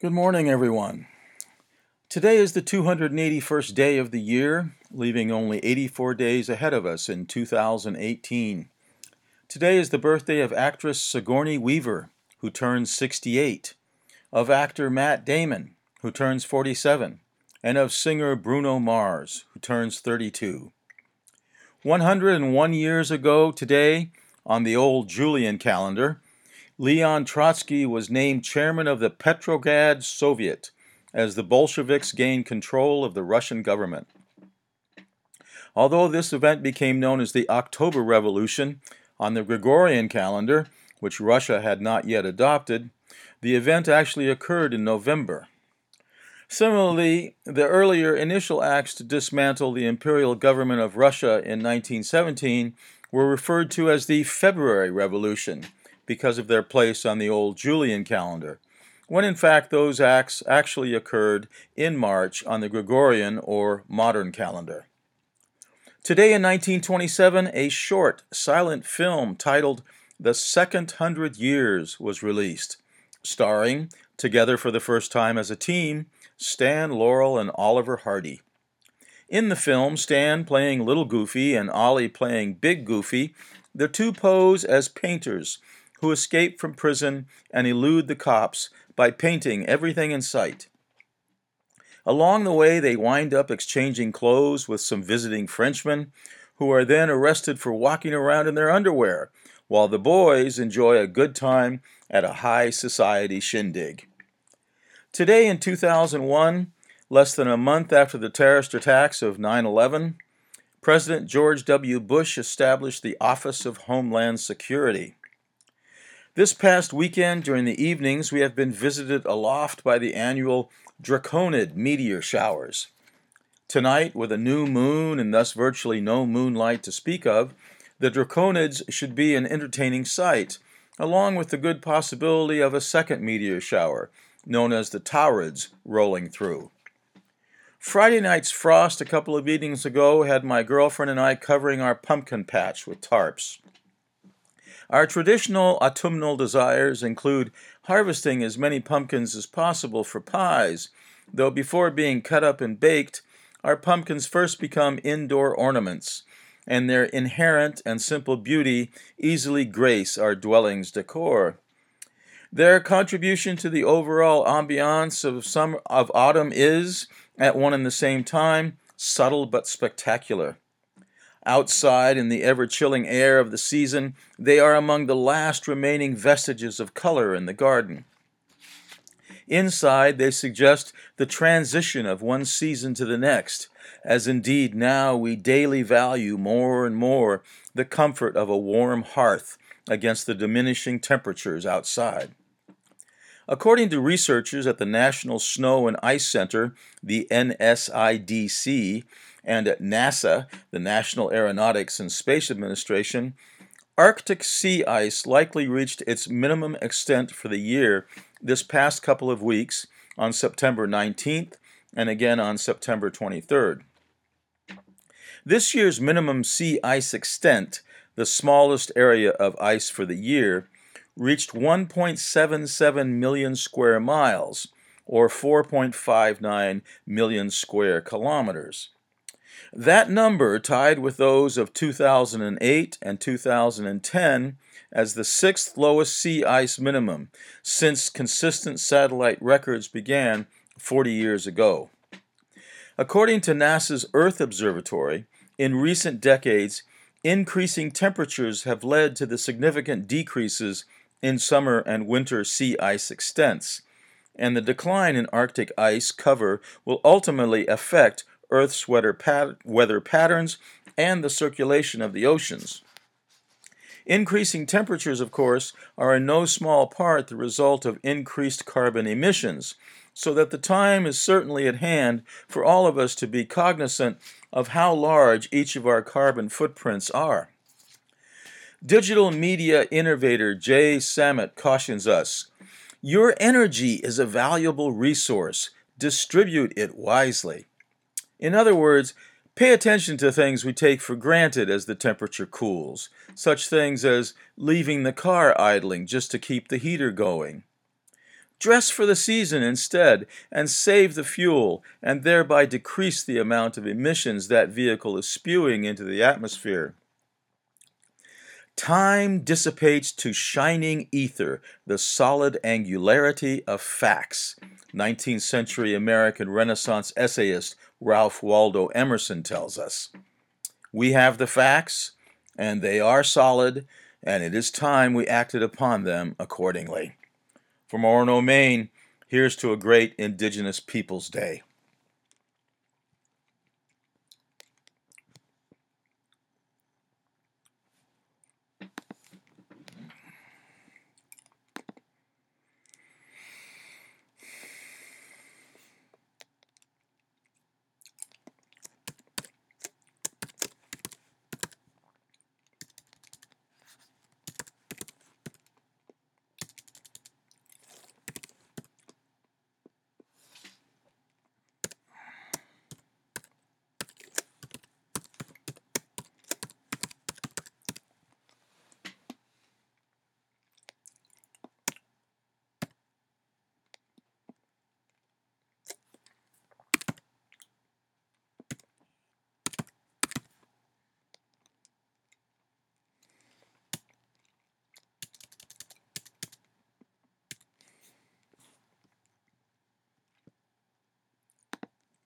Good morning, everyone. Today is the 281st day of the year, leaving only 84 days ahead of us in 2018. Today is the birthday of actress Sigourney Weaver, who turns 68, of actor Matt Damon, who turns 47, and of singer Bruno Mars, who turns 32. 101 years ago today, on the old Julian calendar, Leon Trotsky was named chairman of the Petrograd Soviet as the Bolsheviks gained control of the Russian government. Although this event became known as the October Revolution on the Gregorian calendar, which Russia had not yet adopted, the event actually occurred in November. Similarly, the earlier initial acts to dismantle the imperial government of Russia in 1917 were referred to as the February Revolution because of their place on the old Julian calendar, when in fact those acts actually occurred in March on the Gregorian or modern calendar. Today in 1927, a short, silent film titled The Second Hundred Years was released, starring, together for the first time as a team, Stan Laurel and Oliver Hardy. In the film, Stan playing Little Goofy and Ollie playing Big Goofy, the two pose as painters who escape from prison and elude the cops by painting everything in sight. Along the way, they wind up exchanging clothes with some visiting Frenchmen, who are then arrested for walking around in their underwear, while the boys enjoy a good time at a high society shindig. Today in 2001, less than a month after the terrorist attacks of 9 11, President George W. Bush established the Office of Homeland Security. This past weekend, during the evenings, we have been visited aloft by the annual Draconid meteor showers. Tonight, with a new moon and thus virtually no moonlight to speak of, the Draconids should be an entertaining sight, along with the good possibility of a second meteor shower, known as the Taurids, rolling through. Friday night's frost a couple of evenings ago had my girlfriend and I covering our pumpkin patch with tarps. Our traditional autumnal desires include harvesting as many pumpkins as possible for pies, though before being cut up and baked, our pumpkins first become indoor ornaments, and their inherent and simple beauty easily grace our dwelling's decor. Their contribution to the overall ambiance of some of autumn is, at one and the same time, subtle but spectacular. Outside, in the ever chilling air of the season, they are among the last remaining vestiges of color in the garden. Inside, they suggest the transition of one season to the next, as indeed now we daily value more and more the comfort of a warm hearth against the diminishing temperatures outside. According to researchers at the National Snow and Ice Center, the NSIDC, and at NASA, the National Aeronautics and Space Administration, Arctic sea ice likely reached its minimum extent for the year this past couple of weeks on September 19th and again on September 23rd. This year's minimum sea ice extent, the smallest area of ice for the year, reached 1.77 million square miles, or 4.59 million square kilometers. That number, tied with those of 2008 and 2010, as the sixth lowest sea ice minimum since consistent satellite records began 40 years ago. According to NASA's Earth Observatory, in recent decades, increasing temperatures have led to the significant decreases in summer and winter sea ice extents, and the decline in Arctic ice cover will ultimately affect Earth's weather, pat- weather patterns and the circulation of the oceans. Increasing temperatures, of course, are in no small part the result of increased carbon emissions, so that the time is certainly at hand for all of us to be cognizant of how large each of our carbon footprints are. Digital media innovator Jay Samit cautions us Your energy is a valuable resource. Distribute it wisely. In other words, pay attention to things we take for granted as the temperature cools, such things as leaving the car idling just to keep the heater going. Dress for the season instead and save the fuel and thereby decrease the amount of emissions that vehicle is spewing into the atmosphere. Time dissipates to shining ether the solid angularity of facts. 19th century American Renaissance essayist Ralph Waldo Emerson tells us. We have the facts, and they are solid, and it is time we acted upon them accordingly. From Orono, Maine, here's to a great Indigenous Peoples Day.